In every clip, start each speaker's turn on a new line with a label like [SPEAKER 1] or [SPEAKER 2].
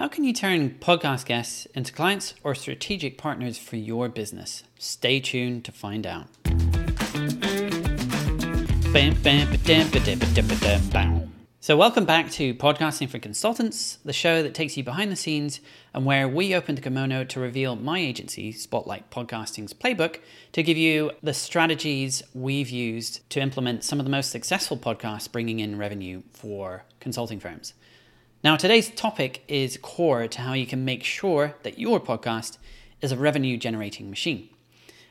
[SPEAKER 1] How can you turn podcast guests into clients or strategic partners for your business? Stay tuned to find out. So, welcome back to Podcasting for Consultants, the show that takes you behind the scenes and where we open the kimono to reveal my agency, Spotlight Podcasting's playbook, to give you the strategies we've used to implement some of the most successful podcasts bringing in revenue for consulting firms. Now, today's topic is core to how you can make sure that your podcast is a revenue generating machine.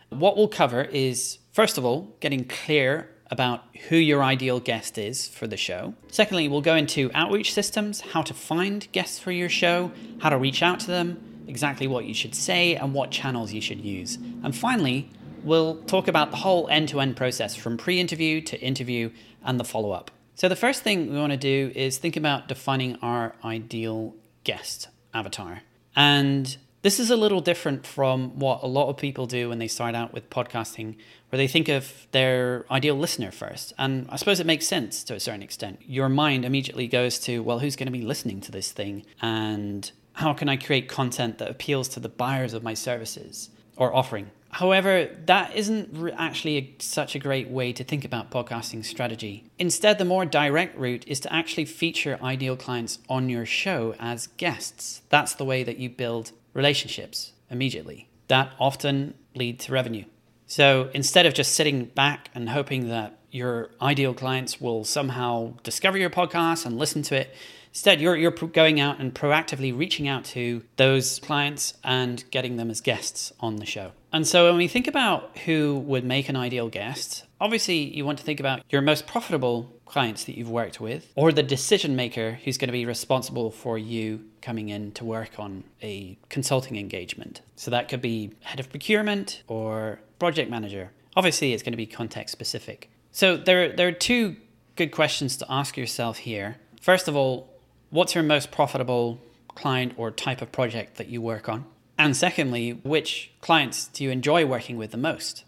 [SPEAKER 1] What we'll cover is, first of all, getting clear about who your ideal guest is for the show. Secondly, we'll go into outreach systems, how to find guests for your show, how to reach out to them, exactly what you should say, and what channels you should use. And finally, we'll talk about the whole end to end process from pre interview to interview and the follow up. So, the first thing we want to do is think about defining our ideal guest avatar. And this is a little different from what a lot of people do when they start out with podcasting, where they think of their ideal listener first. And I suppose it makes sense to a certain extent. Your mind immediately goes to, well, who's going to be listening to this thing? And how can I create content that appeals to the buyers of my services or offering? However, that isn't actually a, such a great way to think about podcasting strategy. Instead, the more direct route is to actually feature ideal clients on your show as guests. That's the way that you build relationships immediately. That often lead to revenue. So instead of just sitting back and hoping that your ideal clients will somehow discover your podcast and listen to it, Instead, you're, you're going out and proactively reaching out to those clients and getting them as guests on the show. And so when we think about who would make an ideal guest, obviously you want to think about your most profitable clients that you've worked with or the decision maker who's going to be responsible for you coming in to work on a consulting engagement. So that could be head of procurement or project manager. Obviously, it's going to be context specific. So there, there are two good questions to ask yourself here. First of all, what's your most profitable client or type of project that you work on? And secondly, which clients do you enjoy working with the most?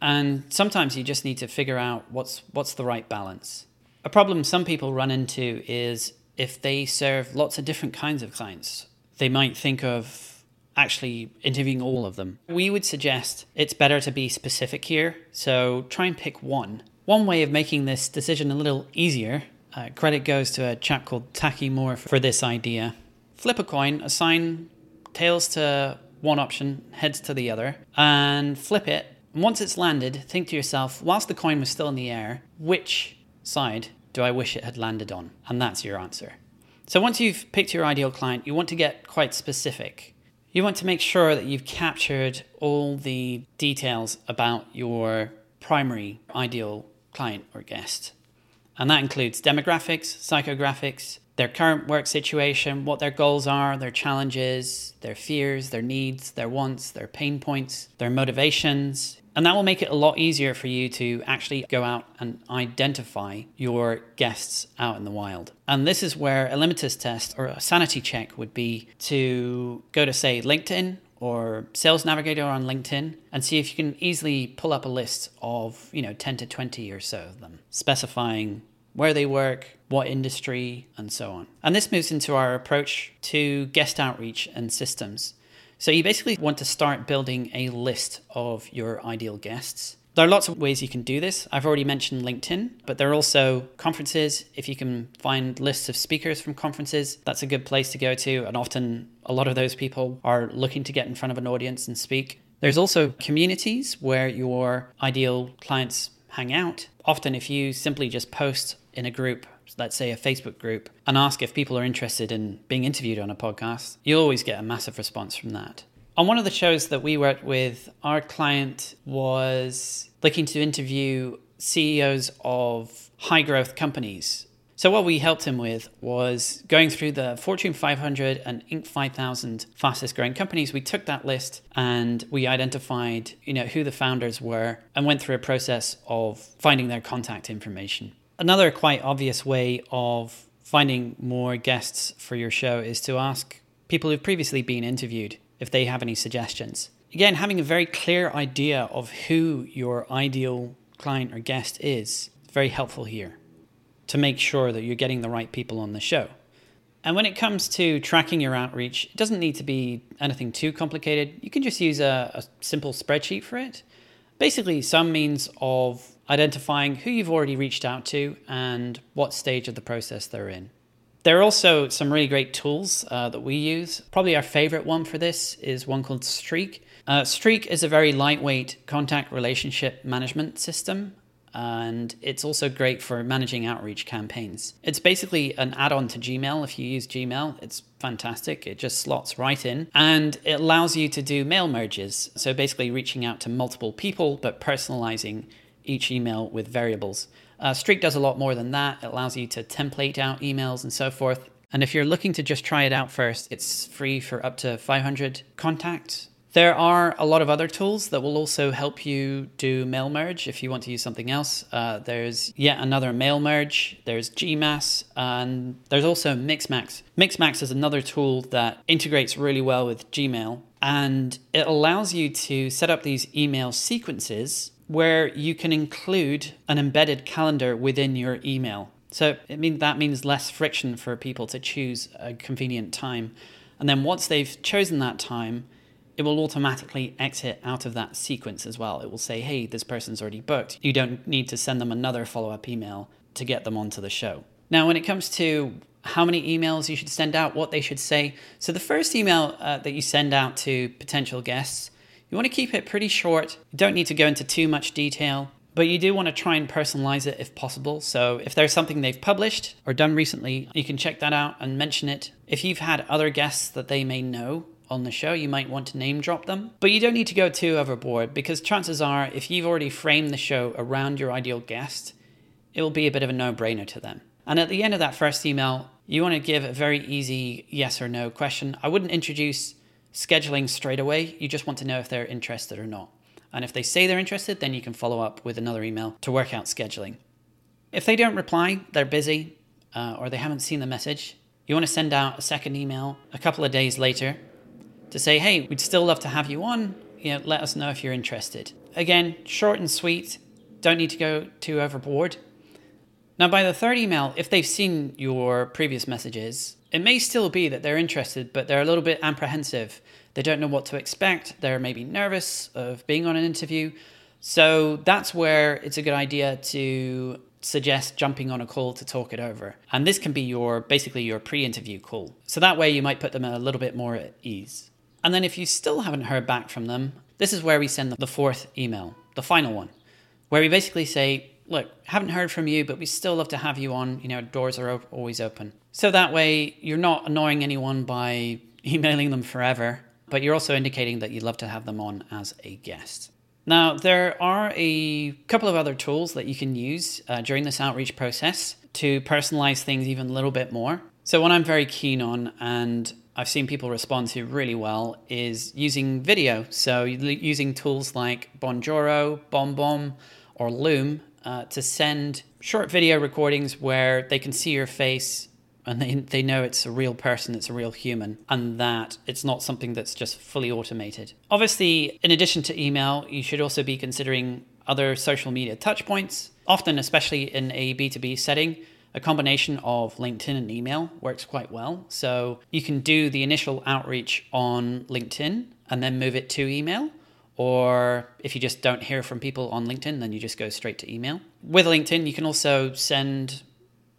[SPEAKER 1] And sometimes you just need to figure out what's what's the right balance. A problem some people run into is if they serve lots of different kinds of clients, they might think of actually interviewing all of them. We would suggest it's better to be specific here, so try and pick one. One way of making this decision a little easier uh, credit goes to a chap called Taki Moore for this idea. Flip a coin, assign tails to one option, heads to the other, and flip it. once it's landed, think to yourself, whilst the coin was still in the air, which side do I wish it had landed on? And that's your answer. So once you've picked your ideal client, you want to get quite specific. You want to make sure that you've captured all the details about your primary ideal client or guest and that includes demographics, psychographics, their current work situation, what their goals are, their challenges, their fears, their needs, their wants, their pain points, their motivations. And that will make it a lot easier for you to actually go out and identify your guests out in the wild. And this is where a litmus test or a sanity check would be to go to, say, LinkedIn or Sales Navigator on LinkedIn and see if you can easily pull up a list of, you know, 10 to 20 or so of them, specifying where they work, what industry, and so on. And this moves into our approach to guest outreach and systems. So you basically want to start building a list of your ideal guests there are lots of ways you can do this. I've already mentioned LinkedIn, but there are also conferences. If you can find lists of speakers from conferences, that's a good place to go to. And often, a lot of those people are looking to get in front of an audience and speak. There's also communities where your ideal clients hang out. Often, if you simply just post in a group, let's say a Facebook group, and ask if people are interested in being interviewed on a podcast, you'll always get a massive response from that. On one of the shows that we worked with, our client was looking to interview CEOs of high growth companies. So what we helped him with was going through the Fortune 500 and Inc 5000 fastest growing companies. We took that list and we identified, you know, who the founders were and went through a process of finding their contact information. Another quite obvious way of finding more guests for your show is to ask people who've previously been interviewed if they have any suggestions. Again, having a very clear idea of who your ideal client or guest is, very helpful here to make sure that you're getting the right people on the show. And when it comes to tracking your outreach, it doesn't need to be anything too complicated. You can just use a, a simple spreadsheet for it. Basically, some means of identifying who you've already reached out to and what stage of the process they're in. There are also some really great tools uh, that we use. Probably our favorite one for this is one called Streak. Uh, Streak is a very lightweight contact relationship management system and it's also great for managing outreach campaigns. It's basically an add on to Gmail. If you use Gmail, it's fantastic. It just slots right in and it allows you to do mail merges. So basically, reaching out to multiple people but personalizing each email with variables. Uh, Streak does a lot more than that. It allows you to template out emails and so forth. And if you're looking to just try it out first, it's free for up to 500 contacts. There are a lot of other tools that will also help you do mail merge if you want to use something else. Uh, there's yet another mail merge, there's GMass, and there's also Mixmax. Mixmax is another tool that integrates really well with Gmail, and it allows you to set up these email sequences where you can include an embedded calendar within your email. So it mean that means less friction for people to choose a convenient time. And then once they've chosen that time, it will automatically exit out of that sequence as well. It will say, hey, this person's already booked. You don't need to send them another follow up email to get them onto the show. Now, when it comes to how many emails you should send out, what they should say, so the first email uh, that you send out to potential guests, you want to keep it pretty short. You don't need to go into too much detail, but you do want to try and personalize it if possible. So if there's something they've published or done recently, you can check that out and mention it. If you've had other guests that they may know, on the show, you might want to name drop them. But you don't need to go too overboard because chances are, if you've already framed the show around your ideal guest, it will be a bit of a no brainer to them. And at the end of that first email, you want to give a very easy yes or no question. I wouldn't introduce scheduling straight away. You just want to know if they're interested or not. And if they say they're interested, then you can follow up with another email to work out scheduling. If they don't reply, they're busy, uh, or they haven't seen the message, you want to send out a second email a couple of days later to say, hey, we'd still love to have you on. You know, let us know if you're interested. Again, short and sweet. Don't need to go too overboard. Now, by the third email, if they've seen your previous messages, it may still be that they're interested, but they're a little bit apprehensive. They don't know what to expect. They're maybe nervous of being on an interview. So that's where it's a good idea to suggest jumping on a call to talk it over. And this can be your basically your pre-interview call. So that way you might put them a little bit more at ease. And then if you still haven't heard back from them, this is where we send them the fourth email, the final one, where we basically say, look, haven't heard from you, but we still love to have you on. You know, doors are always open. So that way you're not annoying anyone by emailing them forever, but you're also indicating that you'd love to have them on as a guest. Now, there are a couple of other tools that you can use uh, during this outreach process to personalize things even a little bit more. So, one I'm very keen on, and I've seen people respond to really well is using video. So using tools like Bonjoro, BombBomb, or Loom uh, to send short video recordings where they can see your face and they, they know it's a real person, it's a real human, and that it's not something that's just fully automated. Obviously, in addition to email, you should also be considering other social media touchpoints. Often, especially in a B2B setting, a combination of LinkedIn and email works quite well. So you can do the initial outreach on LinkedIn and then move it to email. Or if you just don't hear from people on LinkedIn, then you just go straight to email. With LinkedIn, you can also send,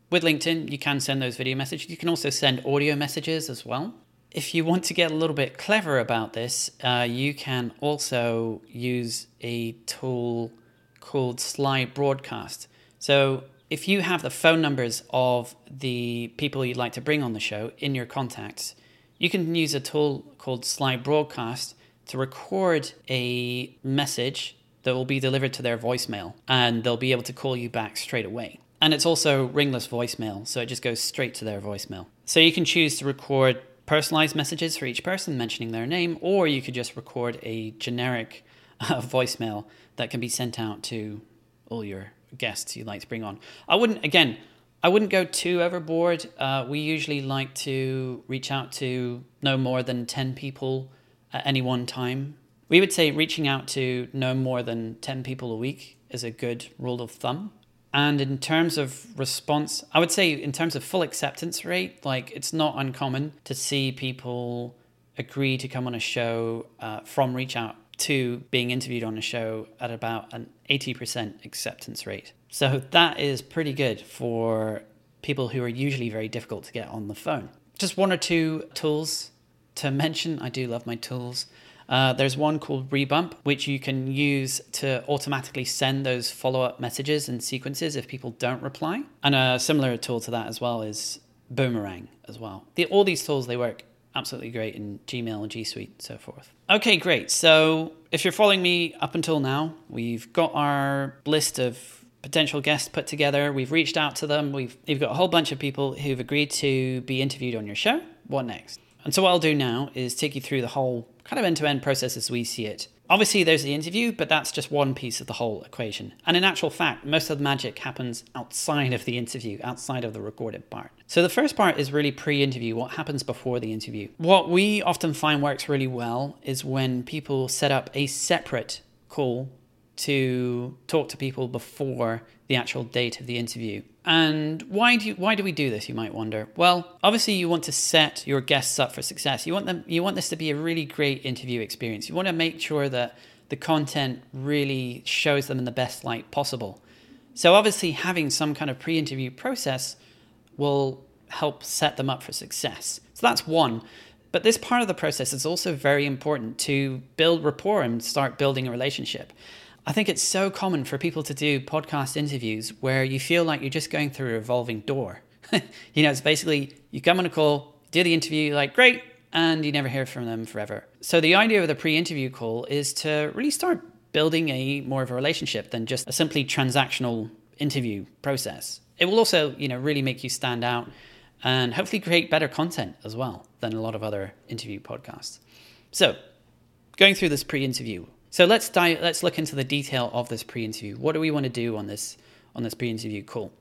[SPEAKER 1] with LinkedIn, you can send those video messages. You can also send audio messages as well. If you want to get a little bit clever about this, uh, you can also use a tool called Slybroadcast. So if you have the phone numbers of the people you'd like to bring on the show in your contacts, you can use a tool called Slybroadcast to record a message that will be delivered to their voicemail and they'll be able to call you back straight away. And it's also ringless voicemail, so it just goes straight to their voicemail. So you can choose to record personalized messages for each person mentioning their name, or you could just record a generic uh, voicemail that can be sent out to all your guests you'd like to bring on. I wouldn't, again, I wouldn't go too overboard. Uh, we usually like to reach out to no more than 10 people at any one time. We would say reaching out to no more than 10 people a week is a good rule of thumb. And in terms of response, I would say in terms of full acceptance rate, like it's not uncommon to see people agree to come on a show uh, from reach out to being interviewed on a show at about an 80% acceptance rate. So that is pretty good for people who are usually very difficult to get on the phone. Just one or two tools to mention. I do love my tools. Uh, there's one called Rebump, which you can use to automatically send those follow up messages and sequences if people don't reply. And a similar tool to that as well is Boomerang as well. The, all these tools, they work absolutely great in Gmail, and G Suite, and so forth. Okay, great. So if you're following me up until now, we've got our list of potential guests put together. We've reached out to them. We've, we've got a whole bunch of people who've agreed to be interviewed on your show. What next? And so what I'll do now is take you through the whole kind of end to end process as we see it. Obviously, there's the interview, but that's just one piece of the whole equation. And in actual fact, most of the magic happens outside of the interview, outside of the recorded part. So the first part is really pre interview, what happens before the interview. What we often find works really well is when people set up a separate call to talk to people before the actual date of the interview. And why do you, why do we do this? You might wonder. Well, obviously you want to set your guests up for success. You want them you want this to be a really great interview experience. You want to make sure that the content really shows them in the best light possible. So obviously having some kind of pre-interview process will help set them up for success. So that's one. But this part of the process is also very important to build rapport and start building a relationship. I think it's so common for people to do podcast interviews where you feel like you're just going through a revolving door. you know, it's basically you come on a call, do the interview, you're like, great, and you never hear from them forever. So the idea of the pre-interview call is to really start building a more of a relationship than just a simply transactional interview process. It will also, you know, really make you stand out and hopefully create better content as well than a lot of other interview podcasts. So, going through this pre-interview, so let's dive, let's look into the detail of this pre-interview. What do we want to do on this on this pre-interview call?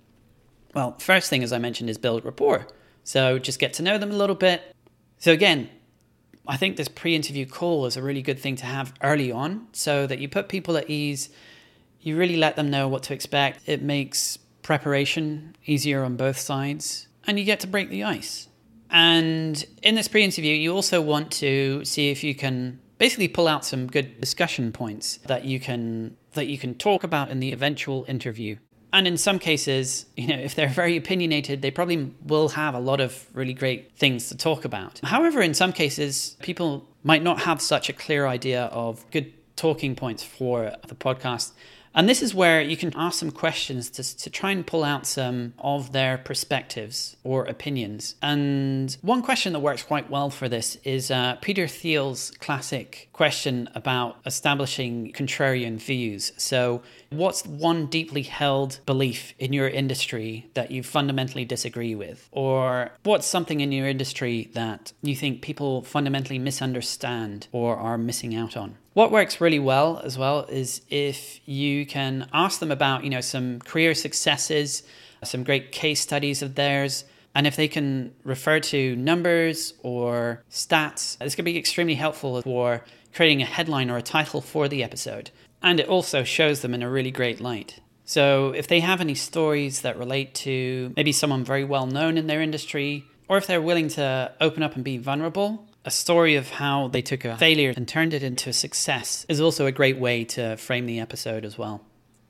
[SPEAKER 1] Well, first thing as I mentioned is build rapport. So just get to know them a little bit. So again, I think this pre-interview call is a really good thing to have early on so that you put people at ease. You really let them know what to expect. It makes preparation easier on both sides and you get to break the ice. And in this pre interview, you also want to see if you can basically pull out some good discussion points that you can that you can talk about in the eventual interview. And in some cases, you know, if they're very opinionated, they probably will have a lot of really great things to talk about. However, in some cases, people might not have such a clear idea of good talking points for the podcast and this is where you can ask some questions to, to try and pull out some of their perspectives or opinions. And one question that works quite well for this is uh, Peter Thiel's classic question about establishing contrarian views. So, what's one deeply held belief in your industry that you fundamentally disagree with? Or what's something in your industry that you think people fundamentally misunderstand or are missing out on? What works really well as well is if you can ask them about, you know, some career successes, some great case studies of theirs, and if they can refer to numbers or stats, this can be extremely helpful for creating a headline or a title for the episode. And it also shows them in a really great light. So if they have any stories that relate to maybe someone very well known in their industry, or if they're willing to open up and be vulnerable, a story of how they took a failure and turned it into a success is also a great way to frame the episode as well.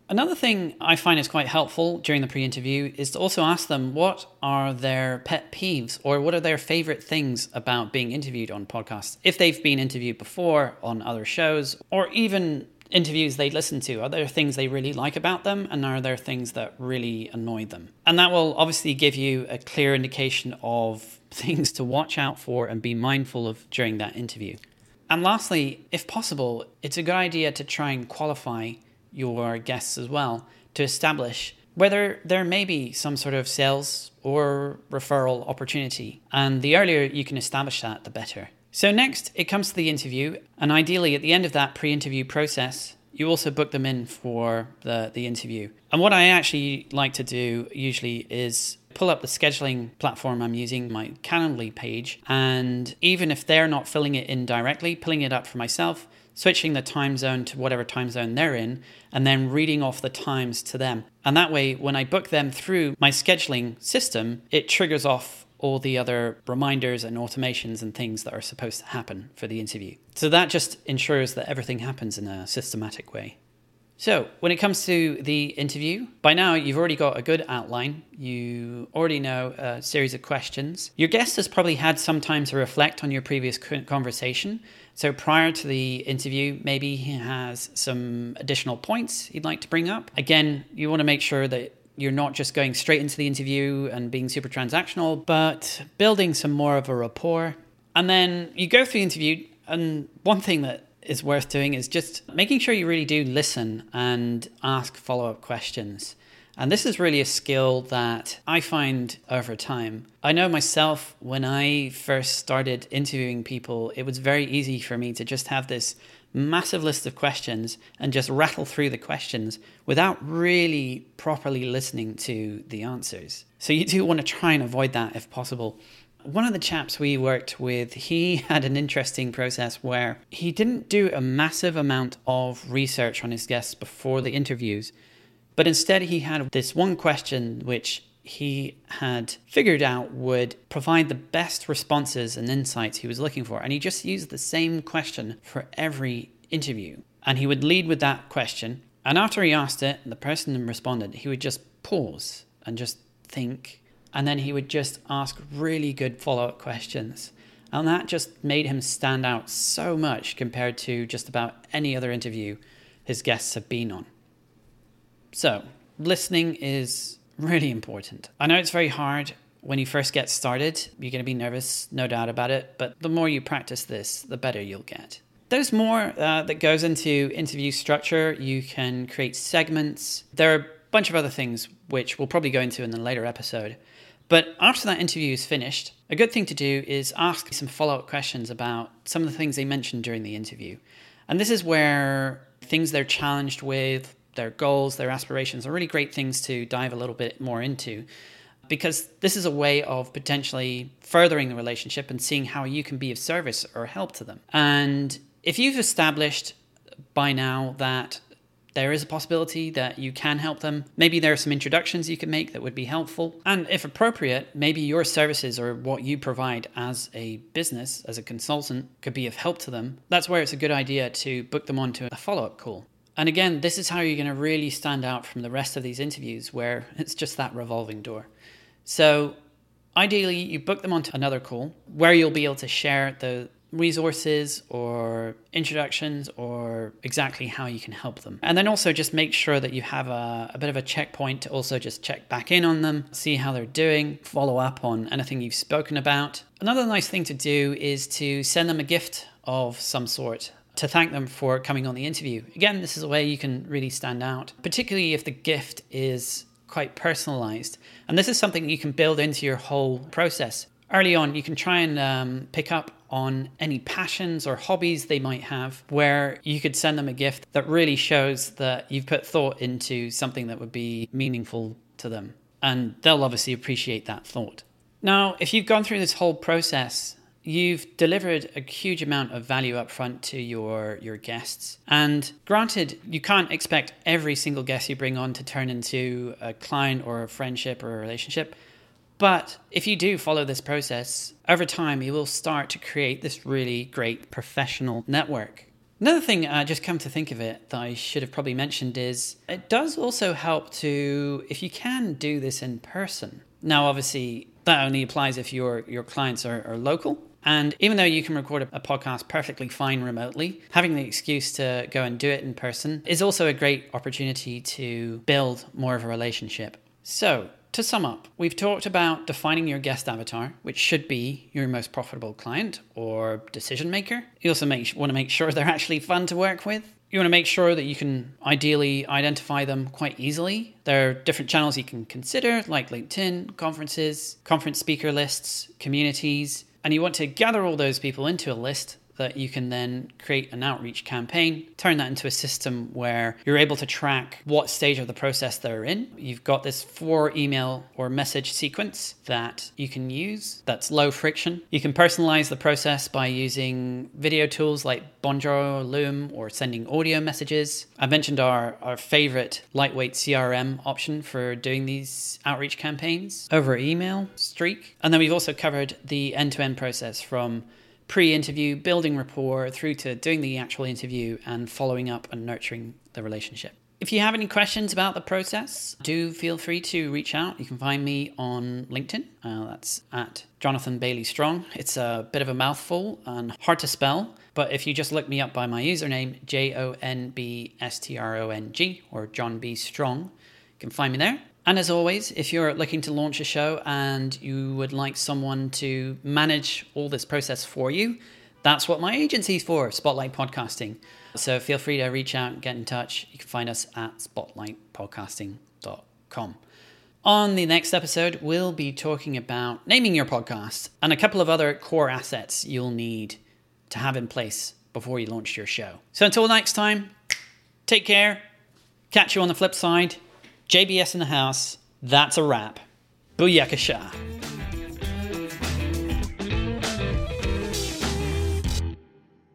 [SPEAKER 1] Another thing I find is quite helpful during the pre interview is to also ask them what are their pet peeves or what are their favorite things about being interviewed on podcasts. If they've been interviewed before on other shows or even interviews they listen to? Are there things they really like about them? And are there things that really annoy them? And that will obviously give you a clear indication of things to watch out for and be mindful of during that interview. And lastly, if possible, it's a good idea to try and qualify your guests as well to establish whether there may be some sort of sales or referral opportunity. And the earlier you can establish that, the better. So, next, it comes to the interview, and ideally, at the end of that pre interview process, you also book them in for the, the interview. And what I actually like to do usually is pull up the scheduling platform I'm using, my Calendly page, and even if they're not filling it in directly, pulling it up for myself switching the time zone to whatever time zone they're in, and then reading off the times to them. And that way, when I book them through my scheduling system, it triggers off all the other reminders and automations and things that are supposed to happen for the interview. So that just ensures that everything happens in a systematic way. So, when it comes to the interview, by now you've already got a good outline. You already know a series of questions. Your guest has probably had some time to reflect on your previous conversation. So, prior to the interview, maybe he has some additional points he'd like to bring up. Again, you want to make sure that you're not just going straight into the interview and being super transactional, but building some more of a rapport. And then you go through the interview, and one thing that is worth doing is just making sure you really do listen and ask follow up questions. And this is really a skill that I find over time. I know myself when I first started interviewing people, it was very easy for me to just have this massive list of questions and just rattle through the questions without really properly listening to the answers. So you do want to try and avoid that if possible. One of the chaps we worked with, he had an interesting process where he didn't do a massive amount of research on his guests before the interviews, but instead he had this one question which he had figured out would provide the best responses and insights he was looking for. And he just used the same question for every interview. And he would lead with that question. And after he asked it, the person responded, he would just pause and just think and then he would just ask really good follow up questions. And that just made him stand out so much compared to just about any other interview his guests have been on. So, listening is really important. I know it's very hard when you first get started. You're going to be nervous, no doubt about it, but the more you practice this, the better you'll get. There's more uh, that goes into interview structure. You can create segments. There are a bunch of other things which we'll probably go into in a later episode. But after that interview is finished, a good thing to do is ask some follow up questions about some of the things they mentioned during the interview. And this is where things they're challenged with, their goals, their aspirations, are really great things to dive a little bit more into because this is a way of potentially furthering the relationship and seeing how you can be of service or help to them. And if you've established by now that there is a possibility that you can help them. Maybe there are some introductions you can make that would be helpful. And if appropriate, maybe your services or what you provide as a business, as a consultant, could be of help to them. That's where it's a good idea to book them onto a follow up call. And again, this is how you're going to really stand out from the rest of these interviews where it's just that revolving door. So, ideally, you book them onto another call where you'll be able to share the resources or introductions or exactly how you can help them. And then also just make sure that you have a, a, bit of a checkpoint to also just check back in on them, see how they're doing, follow up on anything you've spoken about. Another nice thing to do is to send them a gift of some sort. To thank them for coming on the interview. Again, this is a way you can really stand out, particularly if the gift is quite personalized. And this is something you can build into your whole process early on, you can try and um, pick up on any passions or hobbies they might have, where you could send them a gift that really shows that you've put thought into something that would be meaningful to them. And they'll obviously appreciate that thought. Now, if you've gone through this whole process, you've delivered a huge amount of value up front to your your guests and granted you can't expect every single guest you bring on to turn into a client or a friendship or a relationship but if you do follow this process, over time you will start to create this really great professional network. Another thing, uh, just come to think of it, that I should have probably mentioned is it does also help to, if you can do this in person. Now, obviously, that only applies if your your clients are, are local. And even though you can record a, podcast perfectly fine remotely, having the excuse to go and do it in person is also a great opportunity to build more of a relationship. So, to sum up, we've talked about defining your guest avatar, which should be your most profitable client or decision maker. You also make, want to make sure they're actually fun to work with. You want to make sure that you can ideally identify them quite easily. There are different channels you can consider, like LinkedIn, conferences, conference speaker lists, communities, and you want to gather all those people into a list that you can then create an outreach campaign, turn that into a system where you're able to track what stage of the process they're in. You've got this four email or message sequence that you can use that's low friction. You can personalize the process by using video tools like Bonjoro, Loom, or sending audio messages. I mentioned our, our favorite lightweight CRM option for doing these outreach campaigns over email, Streak. And then we've also covered the end to end process from pre interview, building rapport, through to doing the actual interview and following up and nurturing the relationship. If you have any questions about the process, do feel free to reach out. You can find me on LinkedIn. Uh, that's at Jonathan Bailey Strong. It's a bit of a mouthful and hard to spell, but if you just look me up by my username, J O N B S T R O N G, or John B. Strong, you can find me there. And as always, if you're looking to launch a show and you would like someone to manage all this process for you, that's what my agency's for, Spotlight Podcasting. So feel free to reach out and get in touch. You can find us at spotlightpodcasting.com. On the next episode, we'll be talking about naming your podcast and a couple of other core assets you'll need to have in place before you launch your show. So until next time, take care. Catch you on the flip side. JBS in the house. That's a wrap. Booyakasha.